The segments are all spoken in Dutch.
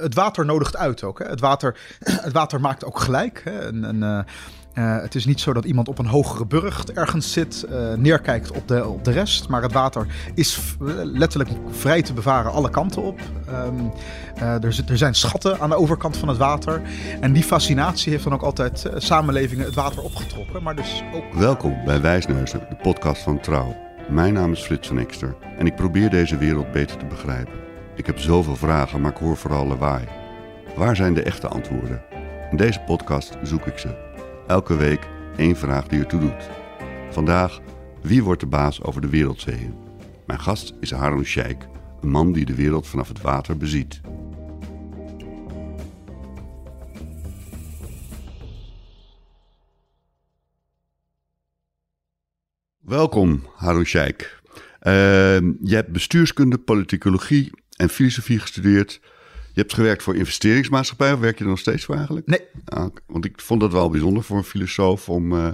het water nodigt uit ook. Hè. Het, water, het water maakt ook gelijk. Hè. Uh, uh, het is niet zo dat iemand op een hogere burcht ergens zit, uh, neerkijkt op de, op de rest. Maar het water is letterlijk vrij te bevaren alle kanten op. Um, er, er, zijn schatten aan de overkant van het water. En die fascinatie heeft dan ook altijd samenlevingen het water opgetrokken. Maar dus ook... Welkom bij Wijsneuzen, de podcast van Trouw. Mijn naam is Frits van en ik probeer deze wereld beter te begrijpen. Ik heb zoveel vragen, maar ik hoor vooral lawaai. Waar zijn de echte antwoorden? In deze podcast zoek ik ze. Elke week één vraag die ertoe doet. Vandaag, wie wordt de baas over de wereldzeeën? Mijn gast is Harun Sheikh, een man die de wereld vanaf het water beziet. Welkom, Harun Sheikh. Uh, je hebt bestuurskunde, politicologie en filosofie gestudeerd. Je hebt gewerkt voor investeringsmaatschappij, of werk je er nog steeds voor eigenlijk? Nee. Ah, want ik vond dat wel bijzonder voor een filosoof om uh,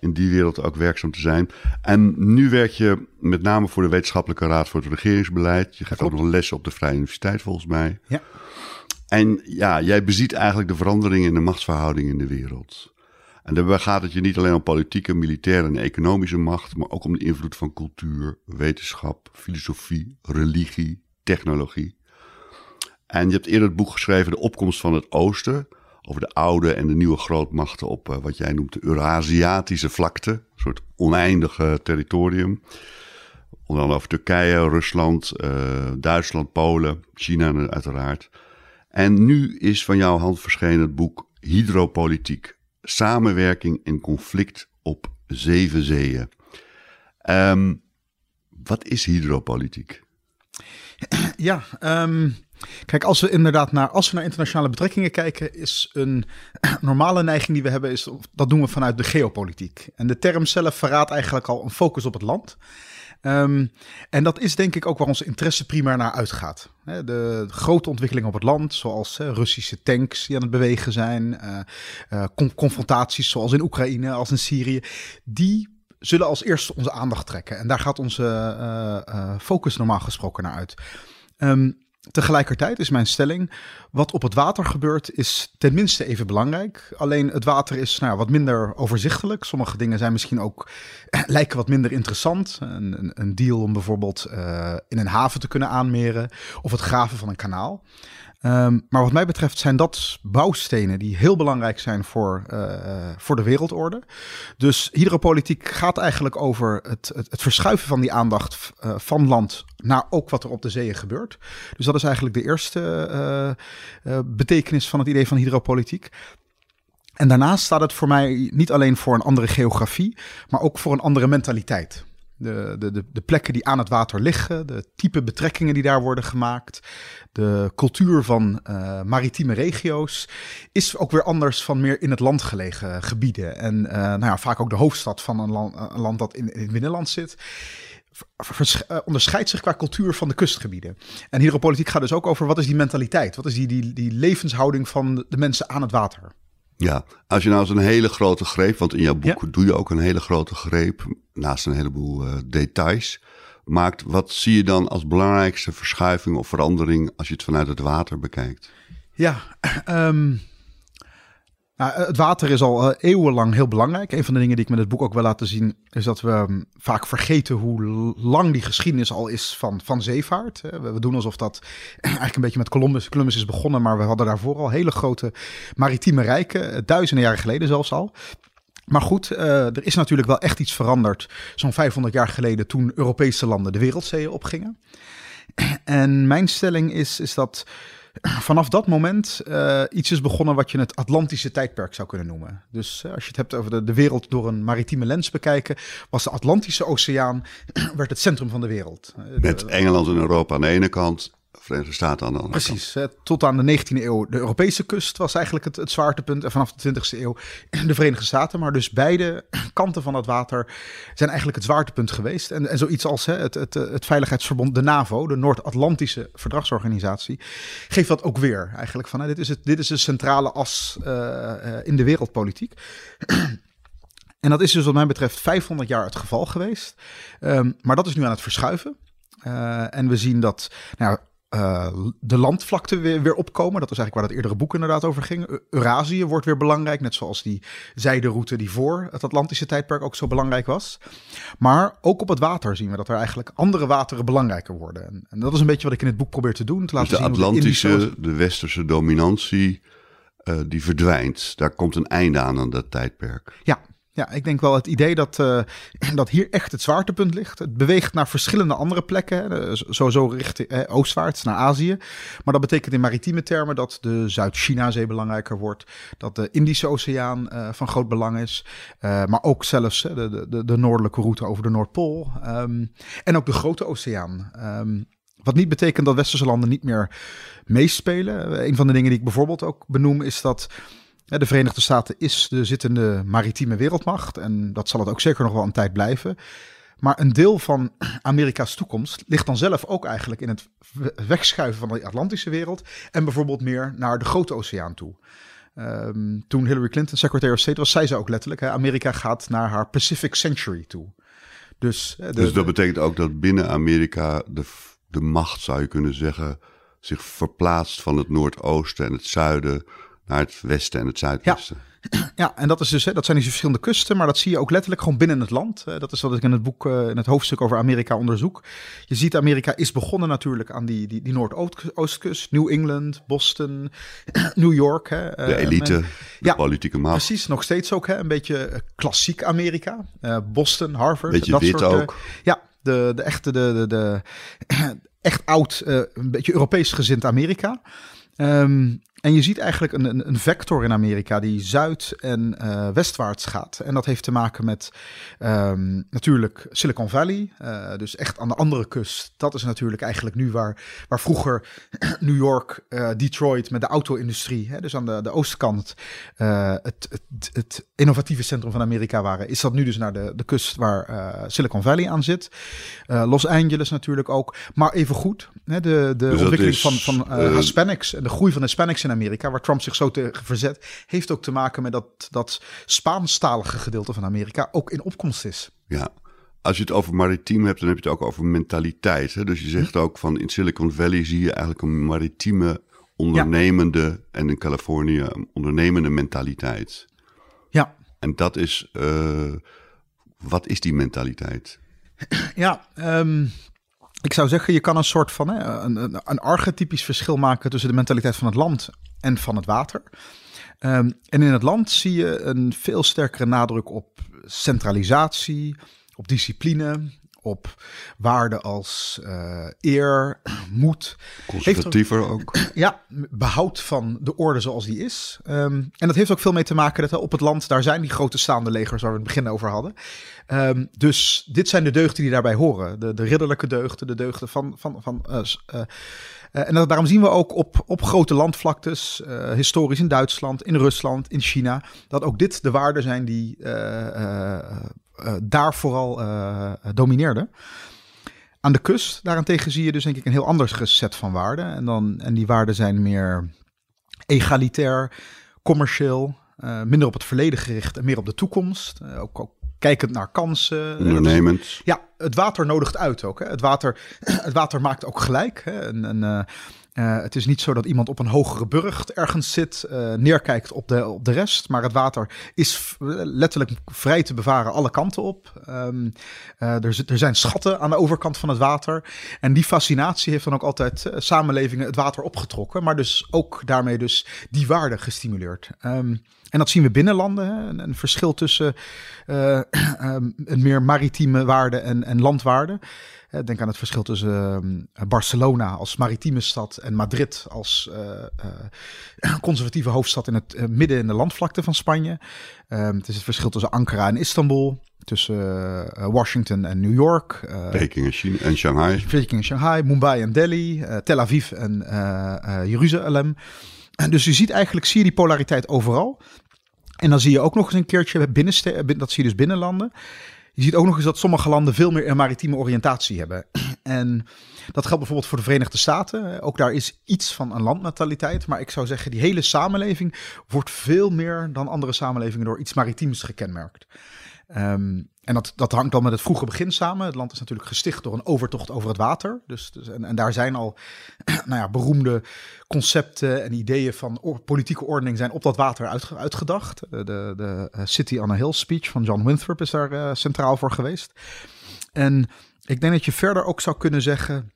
in die wereld ook werkzaam te zijn. En nu werk je met name voor de Wetenschappelijke Raad voor het Regeringsbeleid. Je geeft ook nog lessen op de Vrije Universiteit volgens mij. Ja. En ja, jij beziet eigenlijk de veranderingen in de machtsverhouding in de wereld. En daarbij gaat het je niet alleen om politieke, militaire en economische macht, maar ook om de invloed van cultuur, wetenschap, filosofie, religie, technologie. En je hebt eerder het boek geschreven De opkomst van het Oosten, over de oude en de nieuwe grootmachten op uh, wat jij noemt de Eurasiatische vlakte, een soort oneindige territorium. Onder andere over Turkije, Rusland, uh, Duitsland, Polen, China uiteraard. En nu is van jouw hand verschenen het boek Hydropolitiek samenwerking en conflict op zeven zeeën. Um, wat is hydropolitiek? Ja, um, kijk, als we inderdaad naar, als we naar internationale betrekkingen kijken, is een normale neiging die we hebben, is, dat doen we vanuit de geopolitiek. En de term zelf verraadt eigenlijk al een focus op het land. Um, en dat is denk ik ook waar onze interesse primair naar uitgaat. De grote ontwikkelingen op het land, zoals Russische tanks die aan het bewegen zijn, uh, uh, confrontaties zoals in Oekraïne, als in Syrië, die zullen als eerste onze aandacht trekken. En daar gaat onze uh, focus normaal gesproken naar uit. Um, Tegelijkertijd is mijn stelling, wat op het water gebeurt is tenminste even belangrijk. Alleen het water is nou, wat minder overzichtelijk. Sommige dingen zijn misschien ook, lijken wat minder interessant. Een, een deal om bijvoorbeeld in een haven te kunnen aanmeren of het graven van een kanaal. Um, maar wat mij betreft zijn dat bouwstenen die heel belangrijk zijn voor, uh, voor de wereldorde. Dus hydropolitiek gaat eigenlijk over het, het, verschuiven van die aandacht uh, van land naar ook wat er op de zeeën gebeurt. Dus dat is eigenlijk de eerste betekenis van het idee van hydropolitiek. En daarnaast staat het voor mij niet alleen voor een andere geografie, maar ook voor een andere mentaliteit. De, de, de, plekken die aan het water liggen, de type betrekkingen die daar worden gemaakt, de cultuur van uh, maritieme regio's, is ook weer anders van meer in het land gelegen gebieden. En uh, nou ja, vaak ook de hoofdstad van een land, een land dat in, in het binnenland zit. Uh, onderscheidt zich qua cultuur van de kustgebieden. En hydropolitiek gaat dus ook over wat is die mentaliteit? Wat is die, die, die levenshouding van de mensen aan het water? Ja, als je nou eens een hele grote greep, want in jouw boek ja. doe je ook een hele grote greep, naast een heleboel uh, details, maakt. Wat zie je dan als belangrijkste verschuiving of verandering als je het vanuit het water bekijkt? Ja, um, nou, het water is al uh, eeuwenlang heel belangrijk. Een van de dingen die ik met het boek ook wil laten zien, is dat we um, vaak vergeten hoe lang die geschiedenis al is van, van zeevaart. We, we, doen alsof dat eigenlijk een beetje met Columbus, Columbus is begonnen, maar we hadden daarvoor al hele grote maritieme rijken, duizenden jaren geleden zelfs al. Maar goed, er is natuurlijk wel echt iets veranderd zo'n 500 jaar geleden toen Europese landen de wereldzeeën opgingen. En mijn stelling is, is dat vanaf dat moment uh, iets is begonnen wat je het Atlantische tijdperk zou kunnen noemen. Dus uh, als je het hebt over de, de, wereld door een maritieme lens bekijken, was de Atlantische Oceaan werd het centrum van de wereld. Met Engeland en Europa aan de ene kant Verenigde Staten aan de andere Precies, tot aan de 19e eeuw de Europese kust was eigenlijk het, het zwaartepunt. En vanaf de 20e eeuw de Verenigde Staten. Maar dus beide kanten van het water zijn eigenlijk het zwaartepunt geweest. En, en zoiets als hè, het, het, het Veiligheidsverbond, de NAVO, de Noord-Atlantische Verdragsorganisatie, geeft dat ook weer eigenlijk van. Hè, dit, is het, dit is de centrale as uh, uh, in de wereldpolitiek. En dat is dus wat mij betreft 500 jaar het geval geweest. Um, maar dat is nu aan het verschuiven. Uh, en we zien dat nou, de landvlakte weer, weer opkomen. Dat is eigenlijk waar het eerdere boek inderdaad over ging. Eurasië wordt weer belangrijk, net zoals die zijderoute die voor het Atlantische tijdperk ook zo belangrijk was. Maar ook op het water zien we dat er eigenlijk andere wateren belangrijker worden. En, en dat is een beetje wat ik in het boek probeer te doen. Te laten dus de Atlantische, de, westerse dominantie, uh, die verdwijnt. Daar komt een einde aan aan dat tijdperk. Ja, ja, ik denk wel het idee dat, uh, dat hier echt het zwaartepunt ligt. Het beweegt naar verschillende andere plekken, uh, sowieso richting eh, oostwaarts naar Azië. Maar dat betekent in maritieme termen dat de Zuid-China-zee belangrijker wordt, dat de Indische Oceaan uh, van groot belang is, maar ook zelfs de, de, de, noordelijke route over de Noordpool um, en ook de Grote Oceaan. Um, wat niet betekent dat westerse landen niet meer meespelen. Een van de dingen die ik bijvoorbeeld ook benoem is dat de Verenigde Staten is de zittende maritieme wereldmacht en dat zal het ook zeker nog wel een tijd blijven. Maar een deel van Amerika's toekomst ligt dan zelf ook eigenlijk in het wegschuiven van de Atlantische wereld en bijvoorbeeld meer naar de Grote Oceaan toe. Um, toen Hillary Clinton Secretary of State was, zei ze ook letterlijk: hè, Amerika gaat naar haar Pacific Century toe. Dus, dus dat betekent ook dat binnen Amerika de, de macht, zou je kunnen zeggen, zich verplaatst van het Noordoosten en het Zuiden naar het westen en het zuidwesten. Ja. Ja, en dat, is dus, hè, dat zijn die verschillende kusten, maar dat zie je ook letterlijk gewoon binnen het land. dat is wat ik in het boek, uh, in het hoofdstuk over Amerika onderzoek. Je ziet, Amerika is begonnen natuurlijk aan die, die, die Noordoostkust, New England, Boston, New York. Hè, de elite, de ja, politieke macht. Precies, nog steeds ook hè, een beetje eh, klassiek Amerika. Boston, Harvard. Beetje dat wit soort, ook. ja, de, de echte, de, de, de echt oud, een beetje Europees gezind Amerika. Um, en je ziet eigenlijk een, een, vector in Amerika die zuid- en uh, westwaarts gaat. En dat heeft te maken met um, natuurlijk Silicon Valley. Uh, dus echt aan de andere kust. Dat is natuurlijk eigenlijk nu waar, waar vroeger New York, uh, Detroit met de auto-industrie. Hè, dus aan de, de oostkant het, het, het, innovatieve centrum van Amerika waren. Is dat nu dus naar de, de kust waar Silicon Valley aan zit. Los Angeles natuurlijk ook. Maar even goed, hè, de, de dus ontwikkeling van, van Hispanics en de groei van Hispanics in Amerika, waar Trump zich zo tegen verzet, heeft ook te maken met dat dat Spaanstalige gedeelte van Amerika ook in opkomst is. Ja, als je het over maritiem hebt, dan heb je het ook over mentaliteit. Hè? Dus je zegt ook van in Silicon Valley zie je eigenlijk een maritieme, ondernemende en in Californië een ondernemende mentaliteit. Ja. En dat is, uh, wat is die mentaliteit? Ja, um, ik zou zeggen, je kan een soort van hè, een, een, een archetypisch verschil maken tussen de mentaliteit van het land en van het water. Um, en in het land zie je een veel sterkere nadruk op centralisatie, op discipline, op waarden als uh, eer, moed. Conservatiever ook. Ja, behoud van de orde zoals die is. Um, en dat heeft ook veel mee te maken dat op het land, daar zijn die grote staande legers waar we het begin over hadden. Um, dus dit zijn de deugden die daarbij horen. De, de ridderlijke deugden, de deugden van... van, van uh, en dat, daarom zien we ook op, op grote landvlaktes, uh, historisch in Duitsland, in Rusland, in China, dat ook dit de waarden zijn die uh, daar vooral domineerden. Aan de kust daarentegen zie je dus denk ik een heel ander set van waarden. En, dan, en die waarden zijn meer egalitair, commercieel, minder op het verleden gericht en meer op de toekomst. ook, ook kijkend naar kansen. Ondernemend. Ja, het water nodigt uit ook. Hè. Het, water, het water maakt ook gelijk. Hè. Uh, uh, het is niet zo dat iemand op een hogere burcht ergens zit, uh, neerkijkt op de, op de rest. Maar het water is letterlijk vrij te bevaren alle kanten op. Um, er, er, zijn schatten aan de overkant van het water. En die fascinatie heeft dan ook altijd samenlevingen het water opgetrokken. Maar dus ook daarmee dus die waarde gestimuleerd. Um, en dat zien we binnen landen. Hè? Een, een, verschil tussen uh, een meer maritieme waarde en, en landwaarde. Denk aan het verschil tussen uh, Barcelona als maritieme stad en Madrid als uh, conservatieve hoofdstad in het midden in de landvlakte van Spanje. Um, het is het verschil tussen Ankara en Istanbul, tussen Washington en New York. Peking en, Shanghai. Peking en Shanghai, Mumbai en Delhi, Tel Aviv en Jeruzalem. En dus je ziet eigenlijk, zie je die polariteit overal. En dan zie je ook nog eens een keertje dat zie je dus binnenlanden. Je ziet ook nog eens dat sommige landen veel meer een maritieme oriëntatie hebben. En dat geldt bijvoorbeeld voor de Verenigde Staten. Ook daar is iets van een landmentaliteit. Maar ik zou zeggen, die hele samenleving wordt veel meer dan andere samenlevingen door iets maritiems gekenmerkt. Ehm, en dat, dat hangt dan met het vroege begin samen. Het land is natuurlijk gesticht door een overtocht over het water. Dus, dus en, en, daar zijn al nou ja, beroemde concepten en ideeën van politieke ordening zijn op dat water uitgedacht. De, de, eh, City on a Hill speech van John Winthrop is daar uh, centraal voor geweest. En ik denk dat je verder ook zou kunnen zeggen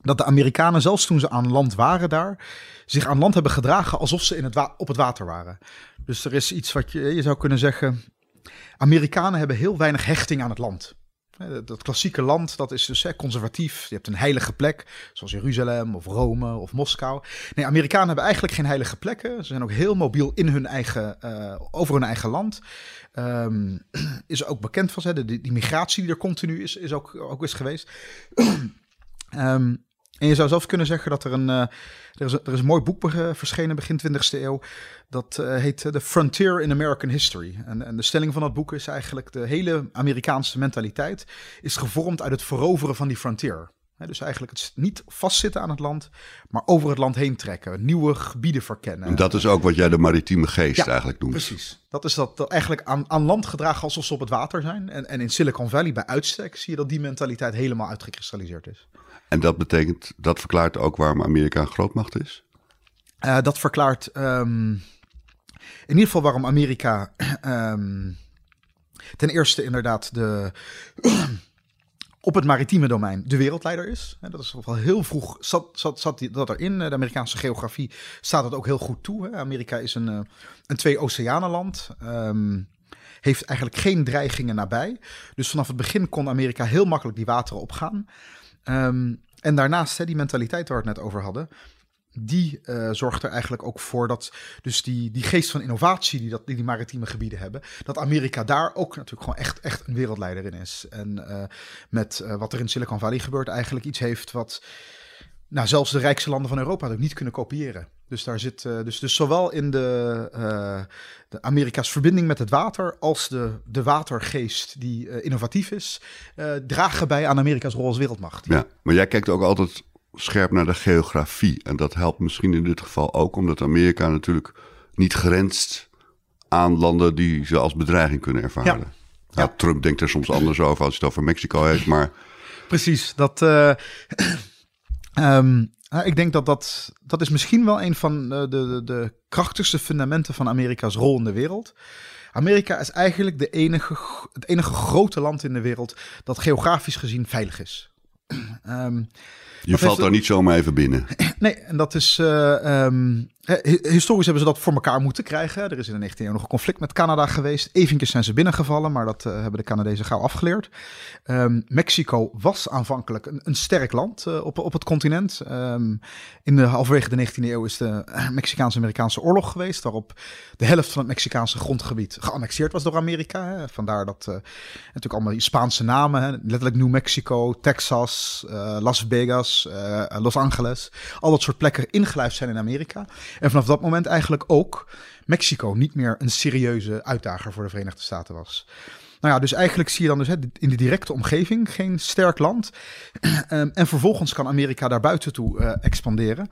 dat de Amerikanen, zelfs toen ze aan land waren daar, zich aan land hebben gedragen alsof ze in het op het water waren. Dus er is iets wat je, je zou kunnen zeggen. Amerikanen hebben heel weinig hechting aan het land. Dat klassieke land, dat is dus conservatief. Je hebt een heilige plek, zoals Jeruzalem of Rome of Moskou. Nee, Amerikanen hebben eigenlijk geen heilige plekken. Ze zijn ook heel mobiel in hun eigen, uh, over hun eigen land. Um, is ook bekend van ze. Die migratie die er continu is, is ook, ook is geweest. um, En je zou zelfs kunnen zeggen dat er een, uh, er, is er is een mooi boek verschenen begin 20e eeuw. Dat uh, heet The Frontier in American History. En, en, de stelling van dat boek is eigenlijk de hele Amerikaanse mentaliteit is gevormd uit het veroveren van die frontier. dus eigenlijk het niet vastzitten aan het land, maar over het land heen trekken, nieuwe gebieden verkennen. En dat is ook wat jij de maritieme geest eigenlijk noemt. Precies. Dat is dat, dat eigenlijk aan, aan land gedragen alsof ze op het water zijn. En, en in Silicon Valley bij uitstek zie je dat die mentaliteit helemaal uitgekristalliseerd is. En dat betekent, dat verklaart ook waarom Amerika een grootmacht is? Uh, dat verklaart um, in ieder geval waarom Amerika um, ten eerste inderdaad de, op het maritieme domein de wereldleider is. Dat is wel heel vroeg, zat, zat, zat dat erin. De Amerikaanse geografie staat het ook heel goed toe. Amerika is een, eh, een twee-oceanenland. Um, heeft eigenlijk geen dreigingen nabij. Dus vanaf het begin kon Amerika heel makkelijk die wateren opgaan. Um, en daarnaast, hè, die mentaliteit waar we het net over hadden, die uh, zorgt er eigenlijk ook voor dat, dus die, die geest van innovatie die, dat, die, maritieme gebieden hebben, dat Amerika daar ook natuurlijk gewoon echt, echt een wereldleider in is. En uh, met uh, wat er in Silicon Valley gebeurt, eigenlijk iets heeft wat nou, zelfs de rijkste landen van Europa ook niet kunnen kopiëren. Dus daar zit uh, dus, dus zowel in de, uh, de Amerika's verbinding met het water als de, de watergeest die uh, innovatief is, dragen bij aan Amerika's rol als wereldmacht. Ja, maar jij kijkt ook altijd scherp naar de geografie. En dat helpt misschien in dit geval ook, omdat Amerika natuurlijk niet grenst aan landen die ze als bedreiging kunnen ervaren. Ja. Nou, ja. Trump denkt er soms anders over als hij het over Mexico heeft, maar... Precies, dat... Um, nou, ik denk dat, dat dat is misschien wel een van de, de, de krachtigste fundamenten van Amerika's rol in de wereld. Amerika is eigenlijk de enige, het enige grote land in de wereld dat geografisch gezien veilig is. Um, je valt daar niet zomaar even binnen. Nee, en dat is. Uh, um, historisch hebben ze dat voor elkaar moeten krijgen. Er is in de 19e eeuw nog een conflict met Canada geweest. Eventjes zijn ze binnengevallen, maar dat uh, hebben de Canadezen gauw afgeleerd. Um, Mexico was aanvankelijk een, een sterk land uh, op, op het continent. Um, in de halverwege de 19e eeuw is de Mexicaanse-Amerikaanse oorlog geweest, waarop de helft van het Mexicaanse grondgebied geannexeerd was door Amerika. Hè. Vandaar dat natuurlijk allemaal Spaanse namen, hè. letterlijk New Mexico, Texas, Las Vegas, Los Angeles, al dat soort plekken ingelijfd zijn in Amerika. En vanaf dat moment eigenlijk ook Mexico niet meer een serieuze uitdager voor de Verenigde Staten was. Nou ja, dus eigenlijk zie je dan dus in de directe omgeving geen sterk land. Ehm, en vervolgens kan Amerika daar buiten toe uh, expanderen.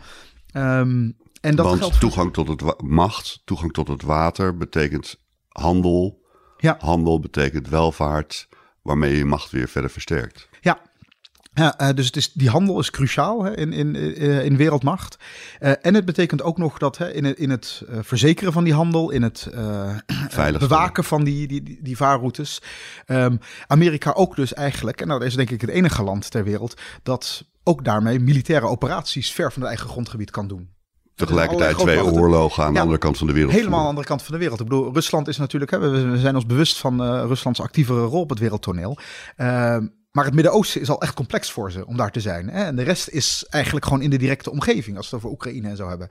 Um, en dat Want geldt toegang tot het macht, toegang tot het water betekent handel. Ja. Handel betekent welvaart, waarmee je macht weer verder versterkt. Ja, uh, dus het is, die handel is cruciaal hè, in, in, uh, in wereldmacht. Uh, en het betekent ook nog dat hè, in het, in het verzekeren van die handel, in het bewaken van die, die, die, vaarroutes, um, Amerika ook dus eigenlijk, en nou, dat is denk ik het enige land ter wereld, dat ook daarmee militaire operaties ver van het eigen grondgebied kan doen. Tegelijkertijd twee oorlogen aan de andere kant van de wereld. Helemaal aan de andere kant van de wereld. Ik bedoel, Rusland is natuurlijk, hè, we zijn ons bewust van Ruslands actievere rol op het wereldtoneel. Uh, maar het Midden-Oosten is al echt complex voor ze om daar te zijn. Hè? En de rest is eigenlijk gewoon in de directe omgeving, als we het over Oekraïne en zo hebben.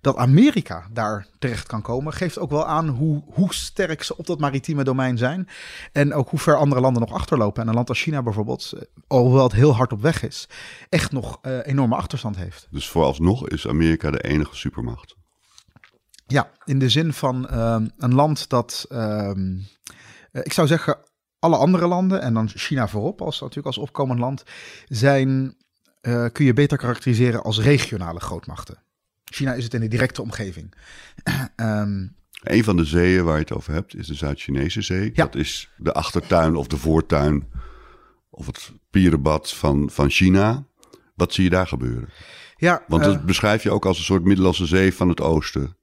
Dat Amerika daar terecht kan komen, geeft ook wel aan hoe, hoe sterk ze op dat maritieme domein zijn. En ook hoe ver andere landen nog achterlopen. En een land als China bijvoorbeeld, eh, alhoewel het heel hard op weg is, echt nog uh, enorme achterstand heeft. Dus vooralsnog is Amerika de enige supermacht. Ja, in de zin van uh, een land dat, uh, ik zou zeggen, alle andere landen, en dan China voorop als natuurlijk als opkomend land, zijn, uh, kun je beter karakteriseren als regionale grootmachten. China is het in de directe omgeving. um, Een van de zeeën waar je het over hebt is de Zuid-Chinese zee. Ja. Dat is de achtertuin of de voortuin of het pierenbad van, van China. Wat zie je daar gebeuren? Ja, Want eh, dat beschrijf je ook als een soort Middellandse Zee van het oosten.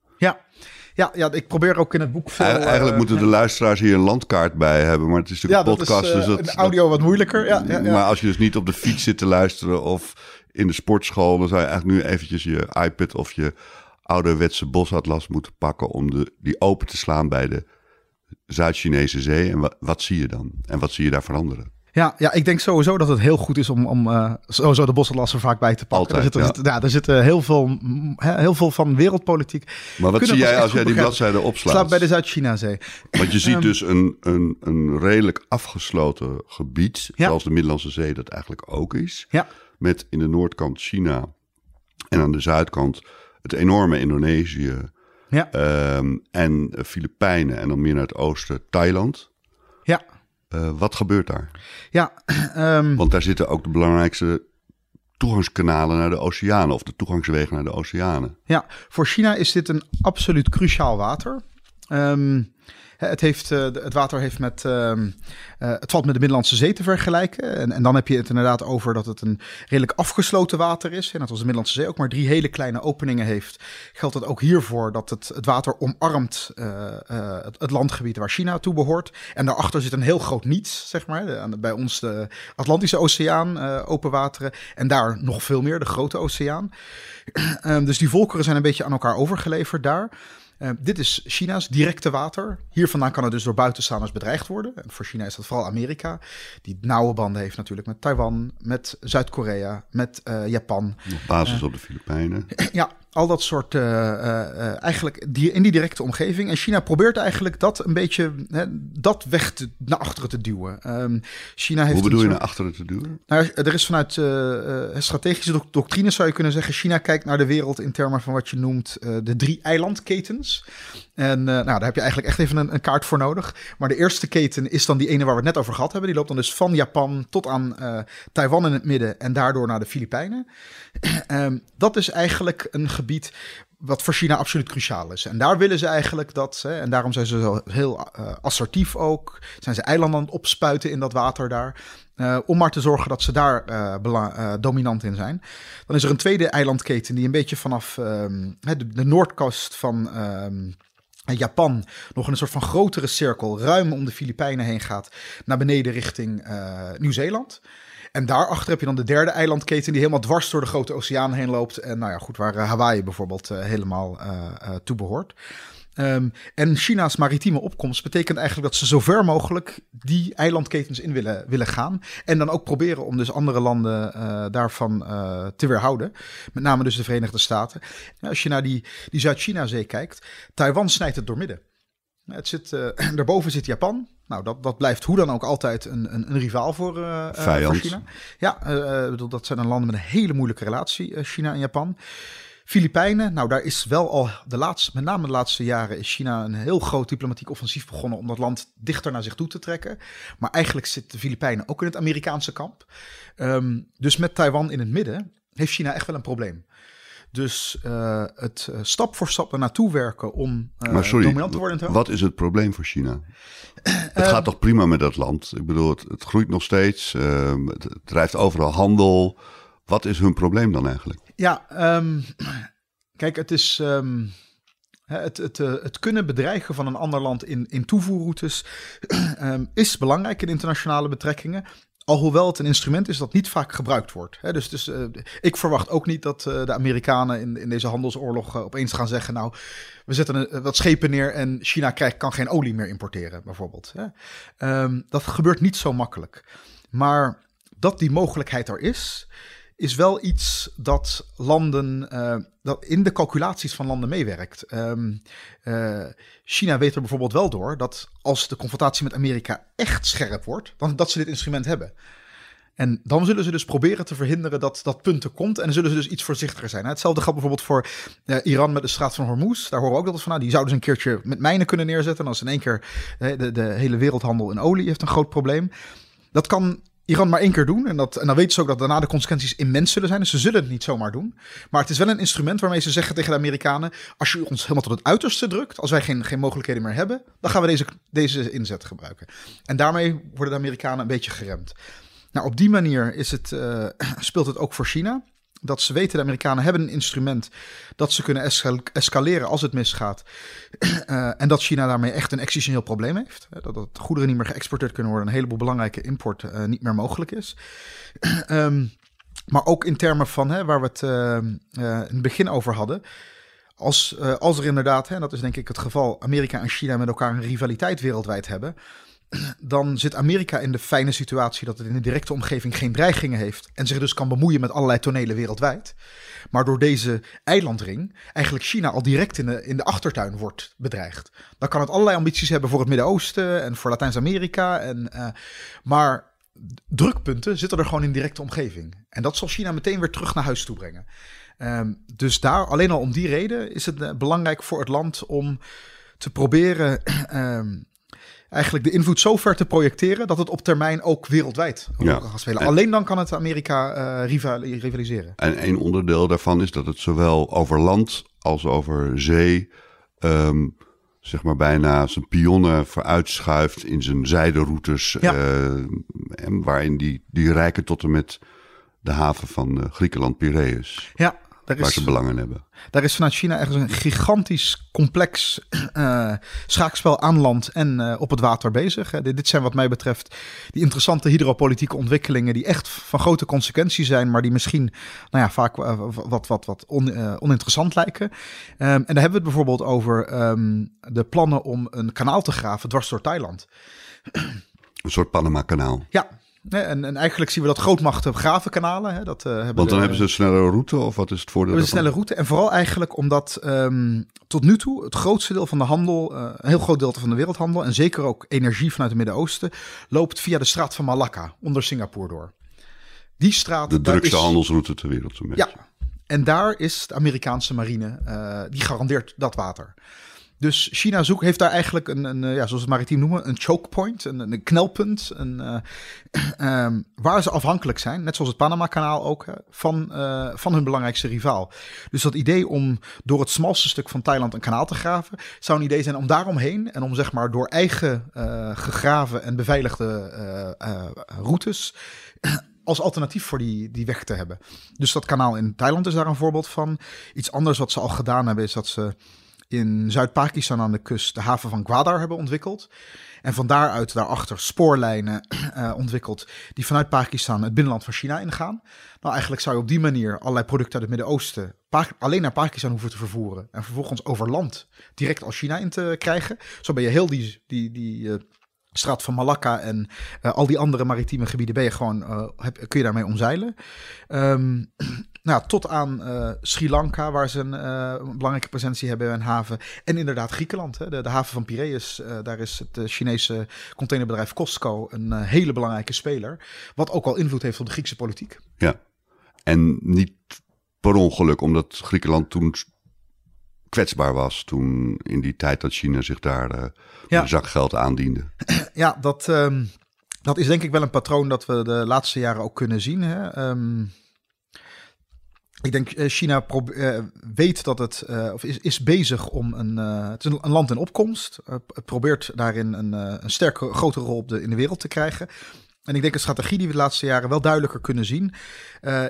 Ja. Ja, ik probeer ook in het boek veel... Eigen- Eigenlijk eh, moeten de luisteraars hier een landkaart bij hebben, maar het is natuurlijk dat een podcast. is eh, dus dat, een audio wat moeilijker. Ja, ja. Maar als je dus niet op de fiets zit te luisteren of in de sportschool, dan zou je eigenlijk nu eventjes je iPad of je ouderwetse bosatlas moeten pakken om de, die open te slaan bij de Zuid-Chinese zee. En wat, wat zie je dan? En wat zie je daar veranderen? Ja, ja, ik denk sowieso dat het heel goed is om, om eh, sowieso de bosatlas er vaak bij te pakken. Altijd, er zit, er zit- ja, er zitten heel veel, mm, heel veel van wereldpolitiek. Maar wat zie jij als jij die bladzijde Slaat opslaat? bij de Zuid-China-zee. Want je ziet Ehm, dus een, een, een redelijk afgesloten gebied, Ja. zoals de Middellandse Zee dat eigenlijk ook is. Ja, Met in de noordkant China en aan de zuidkant het enorme Indonesië ja, ehm, en Filipijnen en dan meer naar het oosten Thailand. ja. Eh, wat gebeurt daar? Ja, ehm, Want daar zitten ook de belangrijkste toegangskanalen naar de oceanen of de toegangswegen naar de oceanen. Ja, voor China is dit een absoluut cruciaal water. Ehm, het, heeft, eh, het water heeft met. ehm, eh, het valt met de Middellandse Zee te vergelijken. En, en dan heb je het inderdaad over dat het een redelijk afgesloten water is. En dat als de Middellandse Zee ook maar drie hele kleine openingen heeft, geldt het ook hiervoor dat het, het water omarmt eh, het, landgebied waar China toe behoort. En daarachter zit een heel groot niets, zeg maar. Bij ons de Atlantische Oceaan, open wateren. En daar nog veel meer, de Grote Oceaan. Ehm, dus die volkeren zijn een beetje aan elkaar overgeleverd daar. Eh, dit is China's directe water. Hier vandaan kan het dus door buitenstaanders bedreigd worden. En voor China is dat vooral Amerika. Die nauwe banden heeft natuurlijk met Taiwan, met Zuid-Korea, met eh, Japan. Op basis op de Filipijnen. Ja, al dat soort, eh, eh, eh, eigenlijk die, in die directe omgeving. En China probeert eigenlijk dat een beetje, hè, dat weg te, naar achteren te duwen. Ehm, China heeft Hoe bedoel je naar achteren te duwen? nou, er is vanuit eh, eh, strategische doc- doctrine zou je kunnen zeggen... China kijkt naar de wereld in termen van wat je noemt eh, de drie eilandketens. En eh, nou, daar heb je eigenlijk echt even een, een kaart voor nodig. Maar de eerste keten is dan die ene waar we het net over gehad hebben. Die loopt dan dus van Japan tot aan eh, Taiwan in het midden... en daardoor naar de Filipijnen. Ehm, dat is eigenlijk een gebied wat voor China absoluut cruciaal is. En daar willen ze eigenlijk dat, hè, en daarom zijn ze zo heel eh, assertief ook, zijn ze eilanden aan het opspuiten in dat water daar, eh, om maar te zorgen dat ze daar eh, dominant in zijn. Dan is er een tweede eilandketen die een beetje vanaf ehm, de, de van ehm, Japan nog in een soort van grotere cirkel, ruim om de Filipijnen heen gaat, naar beneden richting Nieuw-Zeeland. En daarachter heb je dan de derde eilandketen die helemaal dwars door de grote oceaan heen loopt. En nou ja, goed, waar eh, Hawaii bijvoorbeeld eh, helemaal eh toe behoort. Ehm, en China's maritieme opkomst betekent eigenlijk dat ze zo ver mogelijk die eilandketens in willen, willen gaan. En dan ook proberen om dus andere landen daarvan te weerhouden. Met name dus de Verenigde Staten. Als je naar die, die Zuid-China-zee kijkt, Taiwan snijdt het doormidden. Het zit, eh, daarboven zit Japan. Nou, dat, dat blijft hoe dan ook altijd een, een, een rivaal voor, Vijand. voor China. Ja, bedoel, dat zijn dan landen met een hele moeilijke relatie, China en Japan. Filipijnen, nou daar is wel al de laatste, met name de laatste jaren, is China een heel groot diplomatiek offensief begonnen om dat land dichter naar zich toe te trekken. Maar eigenlijk zit de Filipijnen ook in het Amerikaanse kamp. Ehm, dus met Taiwan in het midden heeft China echt wel een probleem. Dus eh, het eh, stap voor stap er naartoe werken om maar sorry, dominant te worden. wat is het probleem voor China? Het gaat toch prima met dat land? Ik bedoel, het, het groeit nog steeds. ehm, het, drijft overal handel. Wat is hun probleem dan eigenlijk? Ja, ehm, kijk, het is. ehm, het, het, het kunnen bedreigen van een ander land in, in toevoerroutes is belangrijk in internationale betrekkingen. Alhoewel het een instrument is dat niet vaak gebruikt wordt. Dus dus ik verwacht ook niet dat eh, de Amerikanen in, in deze handelsoorlog eh, opeens gaan zeggen: Nou, we zetten wat schepen neer en China krijgt, kan geen olie meer importeren, bijvoorbeeld. Ehm, dat gebeurt niet zo makkelijk. Maar dat die mogelijkheid er is, is wel iets dat landen, eh, dat in de calculaties van landen meewerkt. Ehm, eh, China weet er bijvoorbeeld wel door dat als de confrontatie met Amerika echt scherp wordt, dan dat ze dit instrument hebben. En dan zullen ze dus proberen te verhinderen dat dat punt er komt. En dan zullen ze dus iets voorzichtiger zijn. Hetzelfde geldt bijvoorbeeld voor eh, Iran met de straat van Hormuz. Daar horen we ook dat van. Nou, die zouden ze een keertje met mijnen kunnen neerzetten. En als in één keer de, de hele wereldhandel in olie heeft een groot probleem. Dat kan Iran maar één keer doen. En, dat, en dan weten ze ook dat daarna de consequenties immens zullen zijn. Dus ze zullen het niet zomaar doen. Maar het is wel een instrument waarmee ze zeggen tegen de Amerikanen: als je ons helemaal tot het uiterste drukt, als wij geen, geen mogelijkheden meer hebben, dan gaan we deze, deze inzet gebruiken. En daarmee worden de Amerikanen een beetje geremd. Nou, op die manier is het, uh, speelt het ook voor China dat ze weten, de Amerikanen hebben een instrument dat ze kunnen escaleren als het misgaat. Uh, en dat China daarmee echt een existentieel probleem heeft. Dat, dat goederen niet meer geëxporteerd kunnen worden, een heleboel belangrijke import uh, niet meer mogelijk is. um, maar ook in termen van hè, waar we het uh, in het begin over hadden. Als, als er inderdaad, hè, dat is denk ik het geval, Amerika en China met elkaar een rivaliteit wereldwijd hebben dan zit Amerika in de fijne situatie dat het in de directe omgeving geen dreigingen heeft en zich dus kan bemoeien met allerlei tonelen wereldwijd. Maar door deze eilandring eigenlijk China al direct in de, in de achtertuin wordt bedreigd. Dan kan het allerlei ambities hebben voor het Midden-Oosten en voor Latijns-Amerika. En, uh, maar drukpunten zitten er gewoon in directe omgeving. En dat zal China meteen weer terug naar huis toe brengen. Um, dus daar, alleen al om die reden, is het uh, belangrijk voor het land om te proberen um, eigenlijk de invloed zo ver te projecteren dat het op termijn ook wereldwijd ja. gaat spelen. Alleen dan kan het Amerika uh, rivaliseren. En een onderdeel daarvan is dat het zowel over land als over zee, um, zeg maar bijna zijn pionnen vooruitschuift in zijn zijderoutes, ja. uh, waarin die, die rijken tot en met de haven van uh, Griekenland, Piraeus. Ja, daar waar is, ze belangen hebben. Daar is vanuit China ergens een gigantisch complex uh, schaakspel aan land en uh, op het water bezig. Uh, dit, zijn wat mij betreft die interessante hydropolitieke ontwikkelingen die echt van grote consequenties zijn, maar die misschien nou ja, vaak wat, wat, wat on, oninteressant lijken. Um, en daar hebben we het bijvoorbeeld over um, de plannen om een kanaal te graven dwars door Thailand. Een soort Panama-kanaal. Ja, en, en, eigenlijk zien we dat grootmachten graven kanalen. Hè, dat, uh, hebben Want dan hebben ze een snelle route of wat is het voordeel? Een snelle route en vooral eigenlijk omdat um, tot nu toe het grootste deel van de handel, uh, een heel groot deel van de wereldhandel en zeker ook energie vanuit het Midden-Oosten loopt via de straat van Malakka onder Singapore door. Die straat. De drukste is, handelsroute ter wereld. Zo'n ja, en daar is de Amerikaanse marine, uh, die garandeert dat water. Dus China zoekt, heeft daar eigenlijk een, een, ja, zoals het maritiem noemen, een choke point, een, een knelpunt, een, uh, um, waar ze afhankelijk zijn, net zoals het Panama-kanaal ook, van, uh, van hun belangrijkste rivaal. Dus dat idee om door het smalste stuk van Thailand een kanaal te graven, zou een idee zijn om daaromheen en om zeg maar door eigen gegraven en beveiligde routes als alternatief voor die, die weg te hebben. Dus dat kanaal in Thailand is daar een voorbeeld van. Iets anders wat ze al gedaan hebben is dat ze in Zuid-Pakistan aan de kust de haven van Gwadar hebben ontwikkeld. En van daaruit daarachter spoorlijnen uh, ontwikkeld die vanuit Pakistan het binnenland van China ingaan. Nou, eigenlijk zou je op die manier allerlei producten uit het Midden-Oosten alleen naar Pakistan hoeven te vervoeren. En vervolgens over land direct als China in te krijgen. Zo ben je heel die, die, die uh, straat van Malakka en uh, al die andere maritieme gebieden ben je gewoon, heb, kun je daarmee omzeilen. Um, nou, tot aan uh, Sri Lanka, waar ze een belangrijke presentie hebben in een haven. En inderdaad Griekenland, hè, de, de, haven van Piraeus. daar is het Chinese containerbedrijf Costco een hele belangrijke speler. Wat ook al invloed heeft op de Griekse politiek. Ja, en niet per ongeluk, omdat Griekenland toen kwetsbaar was toen in die tijd dat China zich daar ja. zak geld aandiende. Ja, dat, um, dat is denk ik wel een patroon dat we de laatste jaren ook kunnen zien. Hè? Um, ik denk uh, China uh, weet dat het, of is, is bezig om een, het is een, land in opkomst. het probeert daarin een, een sterke, grotere rol op de, in de wereld te krijgen. En ik denk een strategie die we de laatste jaren wel duidelijker kunnen zien,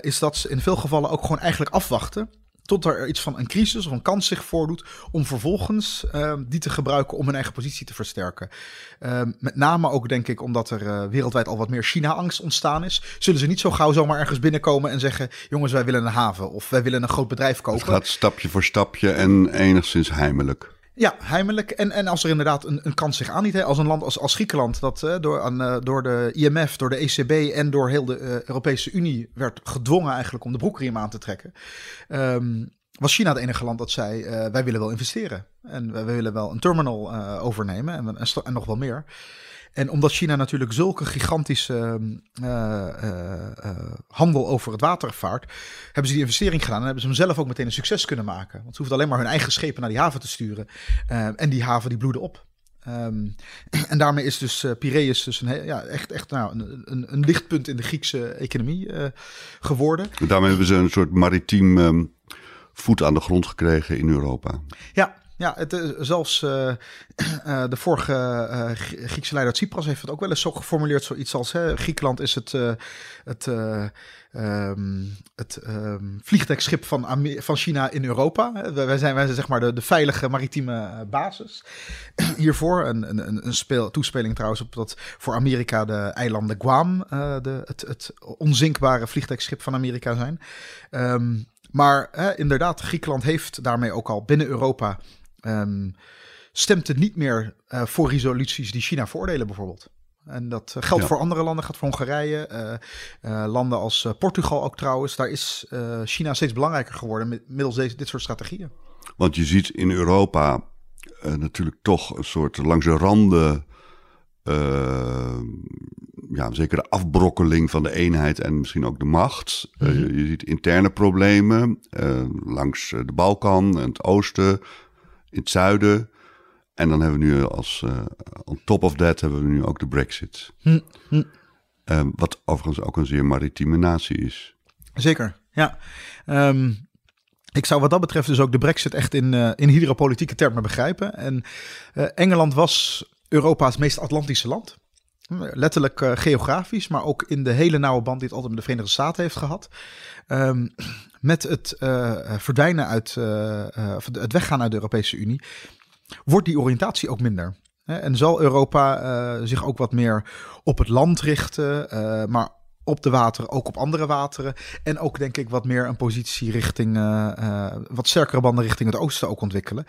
is dat ze in veel gevallen ook gewoon eigenlijk afwachten tot er iets van een crisis of een kans zich voordoet, om vervolgens uh, die te gebruiken om hun eigen positie te versterken. Uh, met name ook, denk ik, omdat er uh, wereldwijd al wat meer China-angst ontstaan is, zullen ze niet zo gauw zomaar ergens binnenkomen en zeggen: jongens, wij willen een haven of wij willen een groot bedrijf kopen. Het gaat stapje voor stapje en enigszins heimelijk. Ja, heimelijk. En, en als er inderdaad een, een kans zich aanbiedt, als een land als, als Griekenland, dat uh, door, aan, uh, door de IMF, door de ECB en door heel de uh, Europese Unie werd gedwongen eigenlijk om de broekriem aan te trekken, um, was China het enige land dat zei, wij willen wel investeren. En wij willen wel een terminal overnemen en, en, en, nog wel meer. En omdat China natuurlijk zulke gigantische uh, uh, handel over het water vaart, hebben ze die investering gedaan en hebben ze hem zelf ook meteen een succes kunnen maken. Want ze hoeven alleen maar hun eigen schepen naar die haven te sturen. en die haven die bloedde op. Ehm, en daarmee is dus uh, Piraeus dus een, ja, echt, echt nou, een, een, een lichtpunt in de Griekse economie uh, geworden. En daarmee hebben ze een soort maritiem um, voet aan de grond gekregen in Europa. Ja, ja, het, uh, zelfs uh, uh, de vorige Griekse leider Tsipras heeft het ook wel eens zo geformuleerd. Zoiets als hè, Griekenland is het, het, um, het um, vliegdekschip van, van China in Europa. Wij zijn, wij zijn zeg maar de, de veilige maritieme basis hiervoor. Een, een, een speel, toespeling trouwens op dat voor Amerika de eilanden Guam de, het, het onzinkbare vliegdekschip van Amerika zijn. Um, maar hè, inderdaad, Griekenland heeft daarmee ook al binnen Europa um, stemt het niet meer uh, voor resoluties die China veroordelen, bijvoorbeeld. En dat uh, geldt ja. voor andere landen, gaat voor Hongarije, uh, landen als Portugal ook trouwens. Daar is China steeds belangrijker geworden met, middels deze, dit soort strategieën. Want je ziet in Europa natuurlijk toch een soort langs de randen. ja, zeker de afbrokkeling van de eenheid en misschien ook de macht. Je, je, ziet interne problemen langs de Balkan en het oosten in het zuiden. En dan hebben we nu als uh, on top of that hebben we nu ook de Brexit. Hm, hm. Um, wat overigens ook een zeer maritieme natie is. Zeker, ja. Um, ik zou wat dat betreft dus ook de Brexit echt in, uh, in hydropolitieke termen begrijpen. En uh, Engeland was Europa's meest Atlantische land. Letterlijk uh, geografisch, maar ook in de hele nauwe band die het altijd met de Verenigde Staten heeft gehad. Um, met het uh, verdwijnen uit, het weggaan uit de Europese Unie, wordt die oriëntatie ook minder. En zal Europa zich ook wat meer op het land richten, maar op de wateren, ook op andere wateren. En ook denk ik wat meer een positie richting, uh, uh, wat sterkere banden richting het oosten ook ontwikkelen.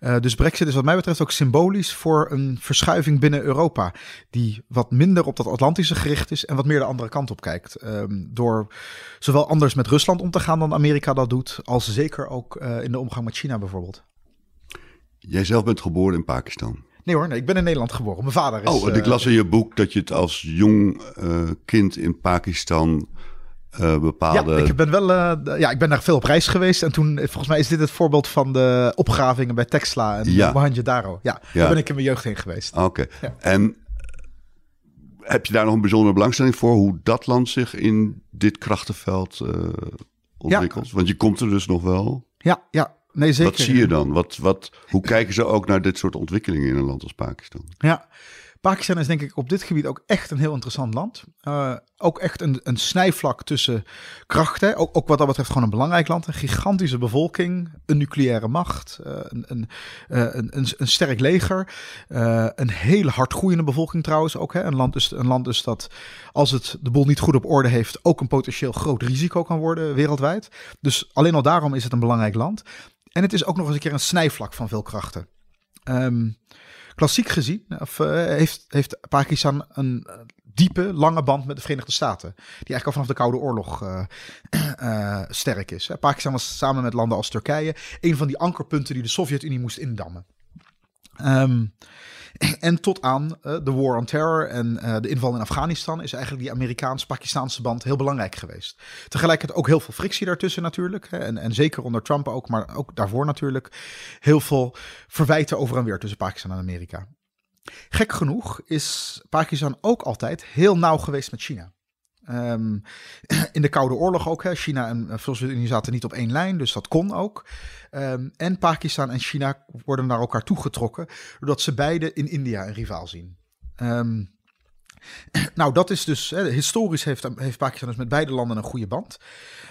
Uh, dus Brexit is wat mij betreft ook symbolisch voor een verschuiving binnen Europa. Die wat minder op dat Atlantische gericht is en wat meer de andere kant op kijkt. Um, door zowel anders met Rusland om te gaan dan Amerika dat doet, als zeker ook in de omgang met China bijvoorbeeld. Jij zelf bent geboren in Pakistan. Nee hoor, nee, ik ben in Nederland geboren. Mijn vader is... Oh, ik las in je boek dat je het als jong uh, kind in Pakistan uh, bepaalde... Ja, ik ben wel... Uh, ja, ik ben daar veel op reis geweest. En toen, volgens mij is dit het voorbeeld van de opgravingen bij Texla en ja. Mohenjo-Daro. Ja, ja, daar ben ik in mijn jeugd heen geweest. Oké. Okay. Ja. En heb je daar nog een bijzondere belangstelling voor... hoe dat land zich in dit krachtenveld ontwikkelt? Want je komt er dus nog wel... Ja, ja, Nee, zeker. Wat zie je dan? Wat, wat, hoe kijken ze ook naar dit soort ontwikkelingen in een land als Pakistan? Ja, Pakistan is denk ik op dit gebied ook echt een heel interessant land. Uh, ook echt een, een snijvlak tussen krachten. Ook, ook, wat dat betreft gewoon een belangrijk land. Een gigantische bevolking, een nucleaire macht, uh, een, een, uh, een, een, een, sterk leger. een hele hard groeiende bevolking trouwens ook. Hè. Een, land dus, een land dus dat als het de boel niet goed op orde heeft... ook een potentieel groot risico kan worden wereldwijd. Dus alleen al daarom is het een belangrijk land. En het is ook nog eens een keer een snijvlak van veel krachten. Um, klassiek gezien of, uh, heeft, heeft Pakistan een diepe, lange band met de Verenigde Staten. Die eigenlijk al vanaf de Koude Oorlog uh, sterk is. Pakistan was samen met landen als Turkije een van die ankerpunten die de Sovjet-Unie moest indammen. Um, en tot aan uh, de War on Terror en uh, de inval in Afghanistan is eigenlijk die Amerikaans-Pakistaanse band heel belangrijk geweest. Tegelijkertijd ook heel veel frictie daartussen natuurlijk. Hè, en, en zeker onder Trump ook, maar ook daarvoor natuurlijk. Heel veel verwijten over en weer tussen Pakistan en Amerika. Gek genoeg is Pakistan ook altijd heel nauw geweest met China. Um, in de Koude Oorlog ook. Hè. China en de Sovjet-Unie zaten niet op één lijn, dus dat kon ook. Um, en Pakistan en China worden naar elkaar toegetrokken, doordat ze beide in India een rivaal zien. Um, nou, dat is dus, hè, historisch heeft, heeft Pakistan dus met beide landen een goede band.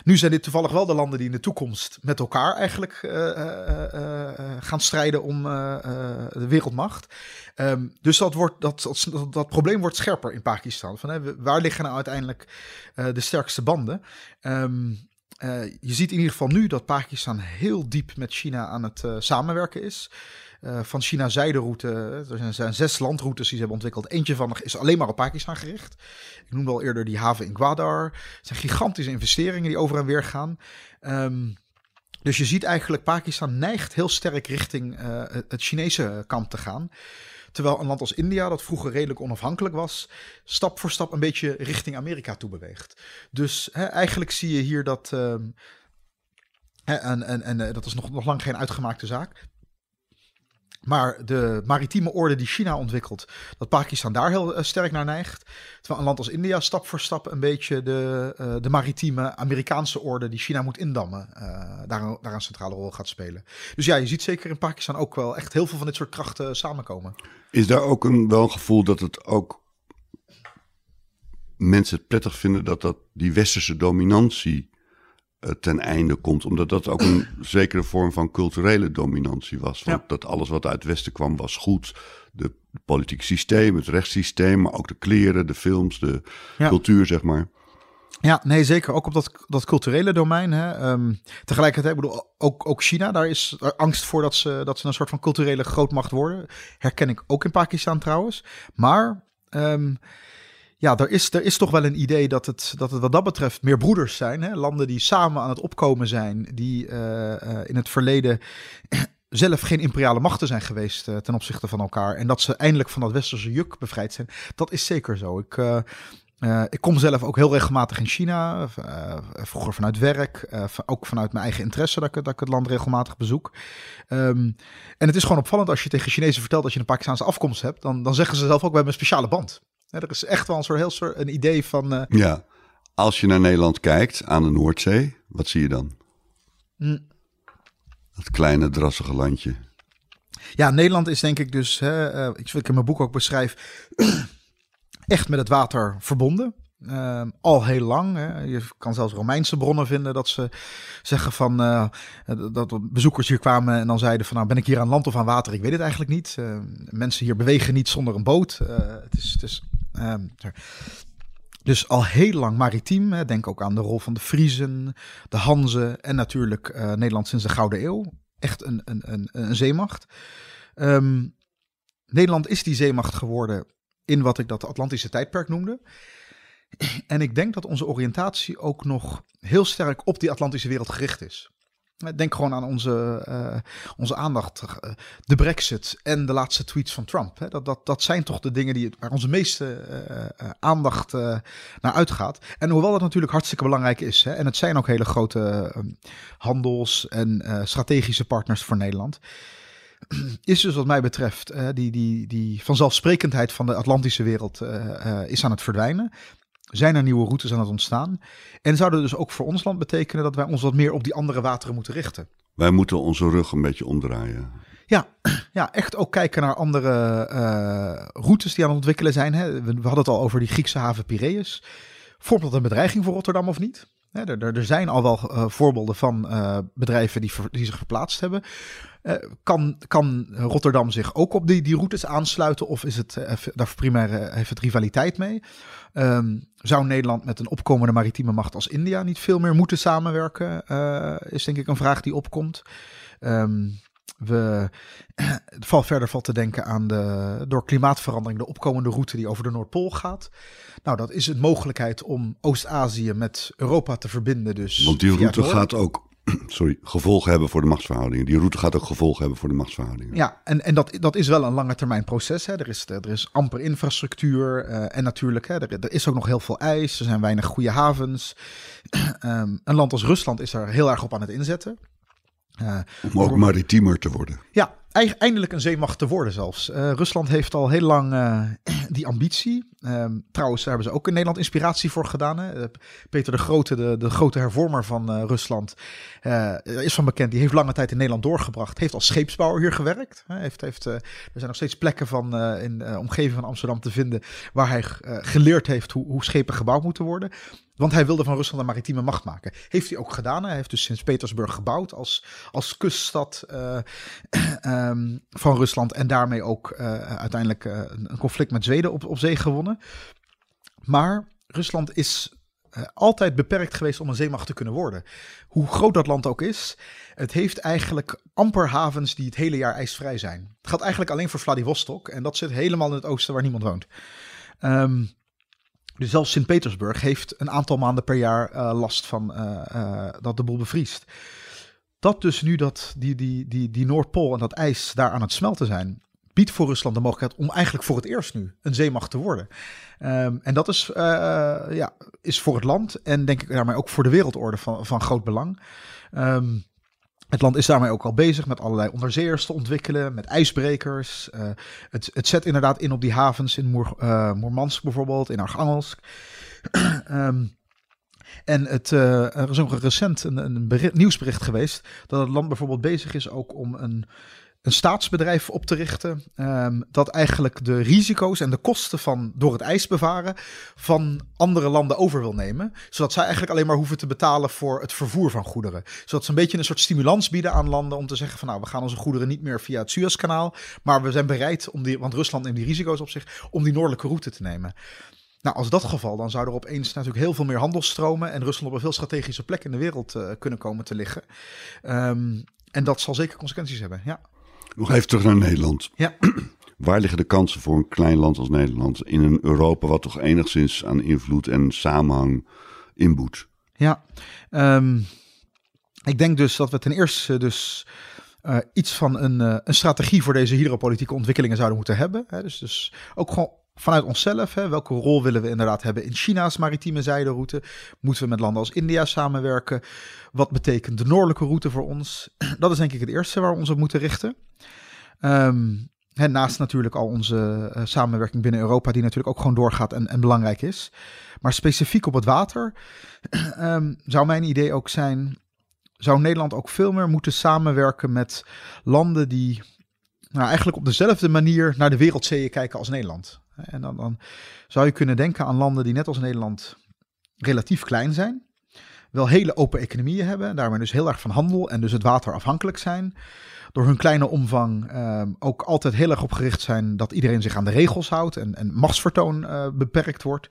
Nu zijn dit toevallig wel de landen die in de toekomst met elkaar eigenlijk uh, uh, uh, gaan strijden om de wereldmacht. Um, dus dat, wordt, dat, dat, dat, probleem wordt scherper in Pakistan. Van, hè, waar liggen nou uiteindelijk de sterkste banden? Uh, je ziet in ieder geval nu dat Pakistan heel diep met China aan het samenwerken is. Uh, van China-zijderoute, er zijn zes landroutes die ze hebben ontwikkeld. Eentje van is alleen maar op Pakistan gericht. Ik noemde al eerder die haven in Gwadar. Het zijn gigantische investeringen die over en weer gaan. Um, dus je ziet eigenlijk, Pakistan neigt heel sterk richting het Chinese kant te gaan. Terwijl een land als India, dat vroeger redelijk onafhankelijk was, stap voor stap een beetje richting Amerika toe beweegt. Dus hè, eigenlijk zie je hier dat. Uh, en, en, en dat is nog, nog lang geen uitgemaakte zaak. Maar de maritieme orde die China ontwikkelt, dat Pakistan daar heel sterk naar neigt. Terwijl een land als India stap voor stap een beetje de, uh, de maritieme Amerikaanse orde die China moet indammen, uh, daar, daar een centrale rol gaat spelen. Dus ja, je ziet zeker in Pakistan ook wel echt heel veel van dit soort krachten samenkomen. Is daar ook een, wel een gevoel dat het ook mensen het prettig vinden dat, dat die westerse dominantie ten einde komt. Omdat dat ook een zekere vorm van culturele dominantie was. Want ja. Dat alles wat uit het westen kwam was goed. De politiek systeem, het rechtssysteem, maar ook de kleren, de films, de ja. cultuur, zeg maar. Ja, nee, zeker. Ook op dat, dat culturele domein. Hè. Um, tegelijkertijd, ik bedoel, ook, ook China, daar is angst voor dat ze, dat ze een soort van culturele grootmacht worden. Herken ik ook in Pakistan trouwens. Maar um, ja, er is, er is toch wel een idee dat het, dat het wat dat betreft meer broeders zijn. Hè? Landen die samen aan het opkomen zijn, die uh, uh, in het verleden zelf geen imperiale machten zijn geweest uh, ten opzichte van elkaar. En dat ze eindelijk van dat westerse juk bevrijd zijn. Dat is zeker zo. Ik, ik kom zelf ook heel regelmatig in China, vroeger vanuit werk, ook vanuit mijn eigen interesse dat ik, dat het land regelmatig bezoek. Um, en het is gewoon opvallend als je tegen Chinezen vertelt dat je een Pakistaanse afkomst hebt, dan, dan zeggen ze zelf ook, we hebben een speciale band. Ja, er is echt wel een soort heel soort een idee van. Ja, als je naar Nederland kijkt aan de Noordzee, wat zie je dan? Mm. Dat kleine drassige landje. Ja, Nederland is denk ik dus, hè, iets wat ik in mijn boek ook beschrijf echt met het water verbonden. Uh, al heel lang. Hè. Je kan zelfs Romeinse bronnen vinden dat ze zeggen van uh, dat bezoekers hier kwamen en dan zeiden van nou ben ik hier aan land of aan water? Ik weet het eigenlijk niet. Uh, mensen hier bewegen niet zonder een boot. Eh, het is, het is ehm, dus al heel lang maritiem. Hè. Denk ook aan de rol van de Friezen, de Hanzen en natuurlijk Nederland sinds de Gouden Eeuw. Echt een, een, een, een zeemacht. Um, Nederland is die zeemacht geworden in wat ik dat Atlantische tijdperk noemde. En ik denk dat onze oriëntatie ook nog heel sterk op die Atlantische wereld gericht is. Denk gewoon aan onze, uh, onze aandacht. Uh, de Brexit en de laatste tweets van Trump. Hè. Dat, dat, dat zijn toch de dingen die, waar onze meeste uh, aandacht naar uitgaat. En hoewel dat natuurlijk hartstikke belangrijk is. Hè, en het zijn ook hele grote handels- en strategische partners voor Nederland is dus wat mij betreft, die, die, die vanzelfsprekendheid van de Atlantische wereld is aan het verdwijnen. Zijn er nieuwe routes aan het ontstaan? En zou dat dus ook voor ons land betekenen dat wij ons wat meer op die andere wateren moeten richten? Wij moeten onze rug een beetje omdraaien. Ja, ja echt ook kijken naar andere routes die aan het ontwikkelen zijn. Hè. We, hadden het al over die Griekse haven Piraeus. Vormt dat een bedreiging voor Rotterdam of niet? er, er, zijn al wel uh, voorbeelden van uh, bedrijven die, ver, die zich verplaatst hebben. Uh, kan, kan Rotterdam zich ook op die, die routes aansluiten? Of is het daar primair heeft het rivaliteit mee? Um, zou Nederland met een opkomende maritieme macht als India niet veel meer moeten samenwerken? is denk ik een vraag die opkomt. Um, we, het valt verder valt te denken aan de door klimaatverandering de opkomende route die over de Noordpool gaat. Nou, dat is een mogelijkheid om Oost-Azië met Europa te verbinden. Dus Want die route gaat ook sorry, gevolgen hebben voor de machtsverhoudingen. Die route gaat ook gevolgen hebben voor de machtsverhoudingen. Ja, en, en dat, dat is wel een lange termijn proces. Hè. Er, is, er is amper infrastructuur. Uh, en natuurlijk, hè, er, er, is ook nog heel veel ijs. Er zijn weinig goede havens. um, een land als Rusland is er heel erg op aan het inzetten. Uh, Om ook maritiemer te worden. Ja, eindelijk een zeemacht te worden zelfs. Uh, Rusland heeft al heel lang uh, die ambitie. Uh, trouwens, daar hebben ze ook in Nederland inspiratie voor gedaan. Hè? Peter de Grote, de, de grote hervormer van Rusland, is van bekend. Die heeft lange tijd in Nederland doorgebracht. Heeft als scheepsbouwer hier gewerkt. Heeft, heeft, er zijn nog steeds plekken van, in de omgeving van Amsterdam te vinden... waar hij geleerd heeft hoe, hoe schepen gebouwd moeten worden. Want hij wilde van Rusland een maritieme macht maken. Heeft hij ook gedaan. Hij heeft dus Sint-Petersburg gebouwd als, als kuststad um, van Rusland. En daarmee ook uh, uiteindelijk uh, een conflict met Zweden op, op zee gewonnen. Maar Rusland is altijd beperkt geweest om een zeemacht te kunnen worden. Hoe groot dat land ook is, het heeft eigenlijk amper havens die het hele jaar ijsvrij zijn. Het gaat eigenlijk alleen voor Vladivostok. En dat zit helemaal in het oosten waar niemand woont. Um, dus zelfs Sint-Petersburg heeft een aantal maanden per jaar last van dat de boel bevriest. Dat dus nu dat die, die, die, die Noordpool en dat ijs daar aan het smelten zijn, biedt voor Rusland de mogelijkheid om eigenlijk voor het eerst nu een zeemacht te worden. Um, en dat is, ja, is voor het land en denk ik daarmee ook voor de wereldorde van, van groot belang. Um, Het land is daarmee ook al bezig met allerlei onderzeeërs te ontwikkelen, met ijsbrekers. Uh, het, het zet inderdaad in op die havens in Moer, bijvoorbeeld, in Archangelsk. um, en het, uh, er is ook recent een, een bericht, nieuwsbericht geweest dat het land bijvoorbeeld bezig is ook om een een staatsbedrijf op te richten. Um, dat eigenlijk de risico's en de kosten van door het ijs bevaren van andere landen over wil nemen. Zodat zij eigenlijk alleen maar hoeven te betalen voor het vervoer van goederen. Zodat ze een beetje een soort stimulans bieden aan landen om te zeggen van nou we gaan onze goederen niet meer via het Suezkanaal. Maar we zijn bereid om die, want Rusland neemt die risico's op zich, om die noordelijke route te nemen. Nou, als dat geval, dan zou er opeens natuurlijk heel veel meer handelsstromen en Rusland op een veel strategische plek in de wereld uh, kunnen komen te liggen. Um, en dat zal zeker consequenties hebben, ja. Nog even terug naar Nederland. Ja. Waar liggen de kansen voor een klein land als Nederland in een Europa wat toch enigszins aan invloed en samenhang inboet? Ja, um, ik denk dus dat we ten eerste dus uh, iets van een, uh, een strategie voor deze hydropolitieke ontwikkelingen zouden moeten hebben. Hè. Dus, dus ook gewoon vanuit onszelf, hè, welke rol willen we inderdaad hebben in China's maritieme zijderoute? Moeten we met landen als India samenwerken? Wat betekent de noordelijke route voor ons? Dat is denk ik het eerste waar we ons op moeten richten. Um, hè, naast natuurlijk al onze uh, samenwerking binnen Europa, die natuurlijk ook gewoon doorgaat en, belangrijk is. Maar specifiek op het water um, zou mijn idee ook zijn, zou Nederland ook veel meer moeten samenwerken met landen die nou, eigenlijk op dezelfde manier naar de wereldzeeën kijken als Nederland. En dan, dan zou je kunnen denken aan landen die net als Nederland relatief klein zijn. Wel hele open economieën hebben, daarmee dus heel erg van handel en dus het water afhankelijk zijn. Door hun kleine omvang uh, ook altijd heel erg op gericht zijn dat iedereen zich aan de regels houdt en, en machtsvertoon uh, beperkt wordt.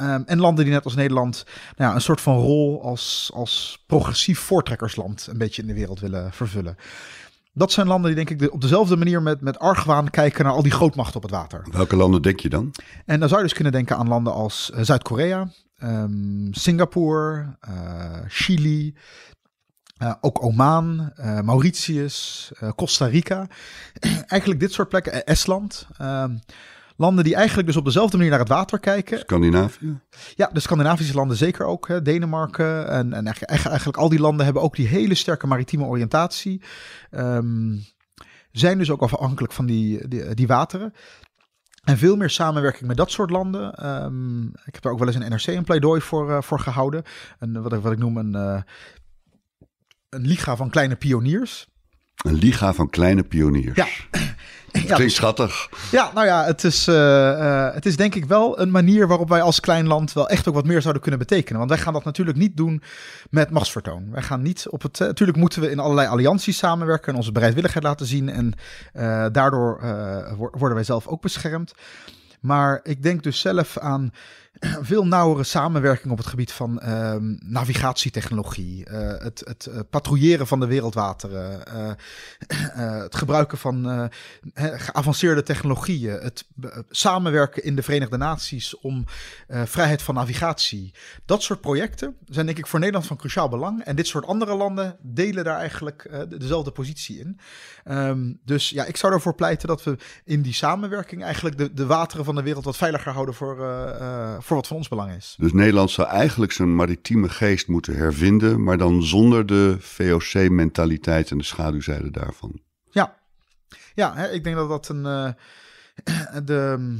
um, en landen die net als Nederland nou ja, een soort van rol als, als progressief voortrekkersland een beetje in de wereld willen vervullen. Dat zijn landen die denk ik op dezelfde manier met, met argwaan kijken naar al die grootmachten op het water. Welke landen denk je dan? En dan zou je dus kunnen denken aan landen als uh, Zuid-Korea, um, Singapore, uh, Chili, uh, ook Oman, Mauritius, Costa Rica. Eigenlijk dit soort plekken, Estland. Landen die eigenlijk dus op dezelfde manier naar het water kijken. Scandinavië? Ja, de Scandinavische landen zeker ook. Hè. Denemarken en, en eigenlijk, eigenlijk al die landen hebben ook die hele sterke maritieme oriëntatie. Um, zijn dus ook afhankelijk van die, die, die wateren. En veel meer samenwerking met dat soort landen. Um, ik heb er ook wel eens een NRC een pleidooi voor, uh, voor gehouden. Een, wat, ik, wat ik noem een, uh, een liga van kleine pioniers. Een liga van kleine pioniers. Ja. Ja, Klinkt schattig. Ja, nou ja, het is, uh, uh, het is denk ik wel een manier waarop wij als klein land wel echt ook wat meer zouden kunnen betekenen. Want wij gaan dat natuurlijk niet doen met machtsvertoon. Wij gaan niet op het. Uh, natuurlijk moeten we in allerlei allianties samenwerken en onze bereidwilligheid laten zien. En daardoor worden wij zelf ook beschermd. Maar ik denk dus zelf aan veel nauwere samenwerking op het gebied van uh, navigatietechnologie, uh, het, het uh, patrouilleren van de wereldwateren, eh, het gebruiken van geavanceerde technologieën, het samenwerken in de Verenigde Naties om vrijheid van navigatie. Dat soort projecten zijn denk ik voor Nederland van cruciaal belang. En dit soort andere landen delen daar eigenlijk dezelfde positie in. Um, dus ja, ik zou ervoor pleiten dat we in die samenwerking eigenlijk de, de wateren van de wereld wat veiliger houden voor, voor voor wat van ons belang is. Dus Nederland zou eigenlijk zijn maritieme geest moeten hervinden, maar dan zonder de VOC-mentaliteit en de schaduwzijde daarvan. Ja, ja hè, ik denk dat dat een. Uh, de,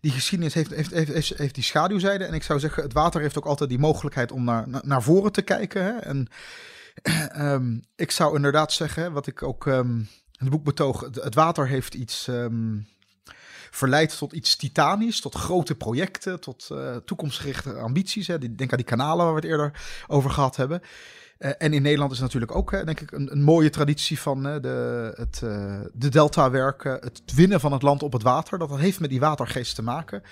die geschiedenis heeft, heeft, heeft, heeft, die schaduwzijde. En ik zou zeggen, het water heeft ook altijd die mogelijkheid om naar, naar voren te kijken. Hè? En um, ik zou inderdaad zeggen, wat ik ook um, in het boek betoog, het, het water heeft iets. Um, verleidt tot iets titanisch, tot grote projecten, tot uh, toekomstgerichte ambities. Hè. Denk aan die kanalen waar we het eerder over gehad hebben. Uh, en in Nederland is natuurlijk ook, denk ik, een, een, mooie traditie van de, het, uh, de delta-werken, het winnen van het land op het water. Dat, dat heeft met die watergeest te maken.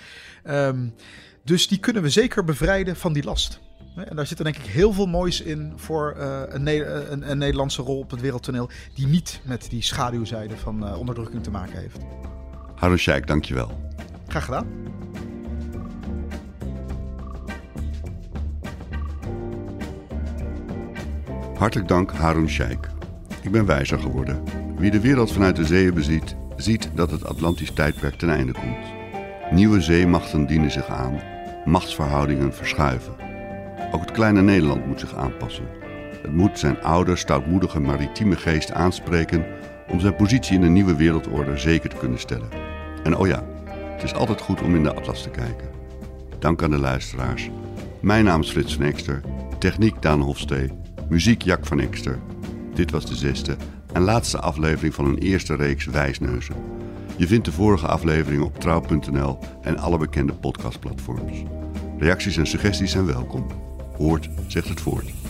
Um, dus die kunnen we zeker bevrijden van die last. En daar zit er denk ik heel veel moois in voor een, een, een, Nederlandse rol op het wereldtoneel, die niet met die schaduwzijde van onderdrukking te maken heeft. Harun Sheikh, dankjewel. Graag gedaan. Hartelijk dank Harun Sheikh. Ik ben wijzer geworden. Wie de wereld vanuit de zeeën beziet, ziet dat het Atlantisch tijdperk ten einde komt. Nieuwe zeemachten dienen zich aan, machtsverhoudingen verschuiven. Ook het kleine Nederland moet zich aanpassen. Het moet zijn oude, stoutmoedige maritieme geest aanspreken om zijn positie in een nieuwe wereldorde zeker te kunnen stellen. En oh ja, het is altijd goed om in de atlas te kijken. Dank aan de luisteraars. Mijn naam is Frits van Ekster, techniek Daan Hofstee, muziek Jack van Ekster. Dit was de zesde en laatste aflevering van een eerste reeks Wijsneuzen. Je vindt de vorige afleveringen op trouw.nl en alle bekende podcastplatforms. Reacties en suggesties zijn welkom. Hoort zegt het voort.